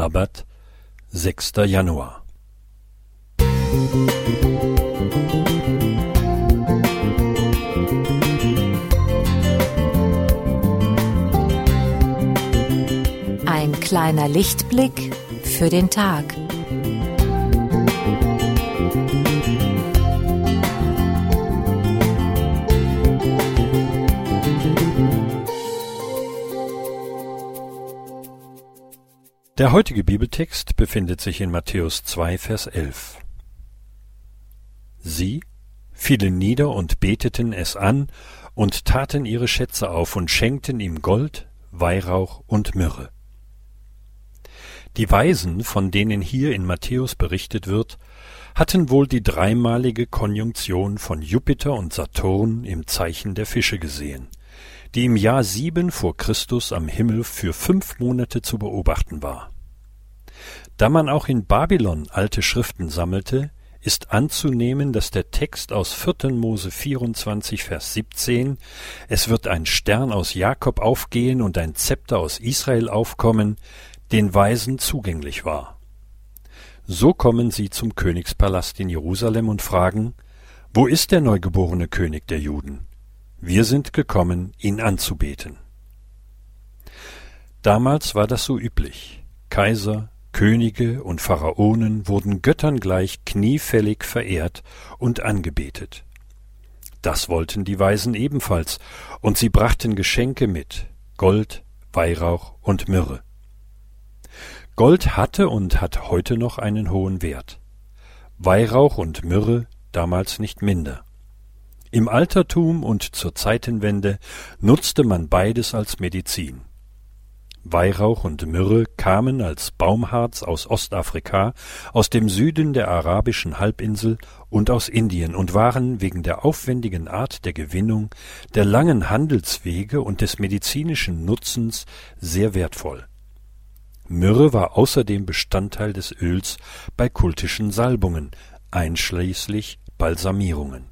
Sabbat, 6. Januar. Ein kleiner Lichtblick für den Tag. Der heutige Bibeltext befindet sich in Matthäus 2, Vers 11. Sie fielen nieder und beteten es an und taten ihre Schätze auf und schenkten ihm Gold, Weihrauch und Myrrhe. Die Weisen, von denen hier in Matthäus berichtet wird, hatten wohl die dreimalige Konjunktion von Jupiter und Saturn im Zeichen der Fische gesehen – die im Jahr sieben vor Christus am Himmel für fünf Monate zu beobachten war. Da man auch in Babylon alte Schriften sammelte, ist anzunehmen, dass der Text aus 4. Mose 24, Vers 17, es wird ein Stern aus Jakob aufgehen und ein Zepter aus Israel aufkommen, den Weisen zugänglich war. So kommen sie zum Königspalast in Jerusalem und fragen, wo ist der neugeborene König der Juden? Wir sind gekommen, ihn anzubeten. Damals war das so üblich. Kaiser, Könige und Pharaonen wurden Göttern gleich kniefällig verehrt und angebetet. Das wollten die Weisen ebenfalls, und sie brachten Geschenke mit Gold, Weihrauch und Myrrhe. Gold hatte und hat heute noch einen hohen Wert. Weihrauch und Myrrhe damals nicht minder. Im Altertum und zur Zeitenwende nutzte man beides als Medizin. Weihrauch und Myrrhe kamen als Baumharz aus Ostafrika, aus dem Süden der arabischen Halbinsel und aus Indien und waren wegen der aufwendigen Art der Gewinnung, der langen Handelswege und des medizinischen Nutzens sehr wertvoll. Myrrhe war außerdem Bestandteil des Öls bei kultischen Salbungen, einschließlich Balsamierungen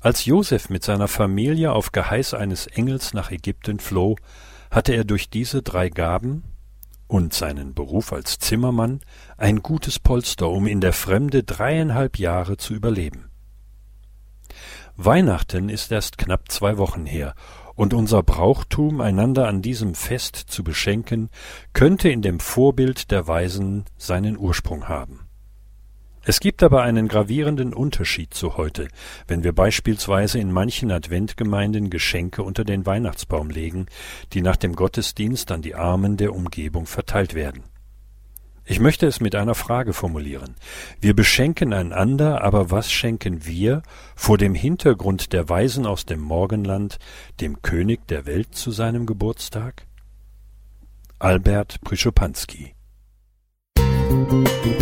als Joseph mit seiner Familie auf Geheiß eines Engels nach Ägypten floh, hatte er durch diese drei Gaben und seinen Beruf als Zimmermann ein gutes Polster, um in der Fremde dreieinhalb Jahre zu überleben. Weihnachten ist erst knapp zwei Wochen her, und unser Brauchtum, einander an diesem Fest zu beschenken, könnte in dem Vorbild der Weisen seinen Ursprung haben. Es gibt aber einen gravierenden Unterschied zu heute, wenn wir beispielsweise in manchen Adventgemeinden Geschenke unter den Weihnachtsbaum legen, die nach dem Gottesdienst an die Armen der Umgebung verteilt werden. Ich möchte es mit einer Frage formulieren. Wir beschenken einander, aber was schenken wir vor dem Hintergrund der Weisen aus dem Morgenland dem König der Welt zu seinem Geburtstag? Albert Prischopanski Musik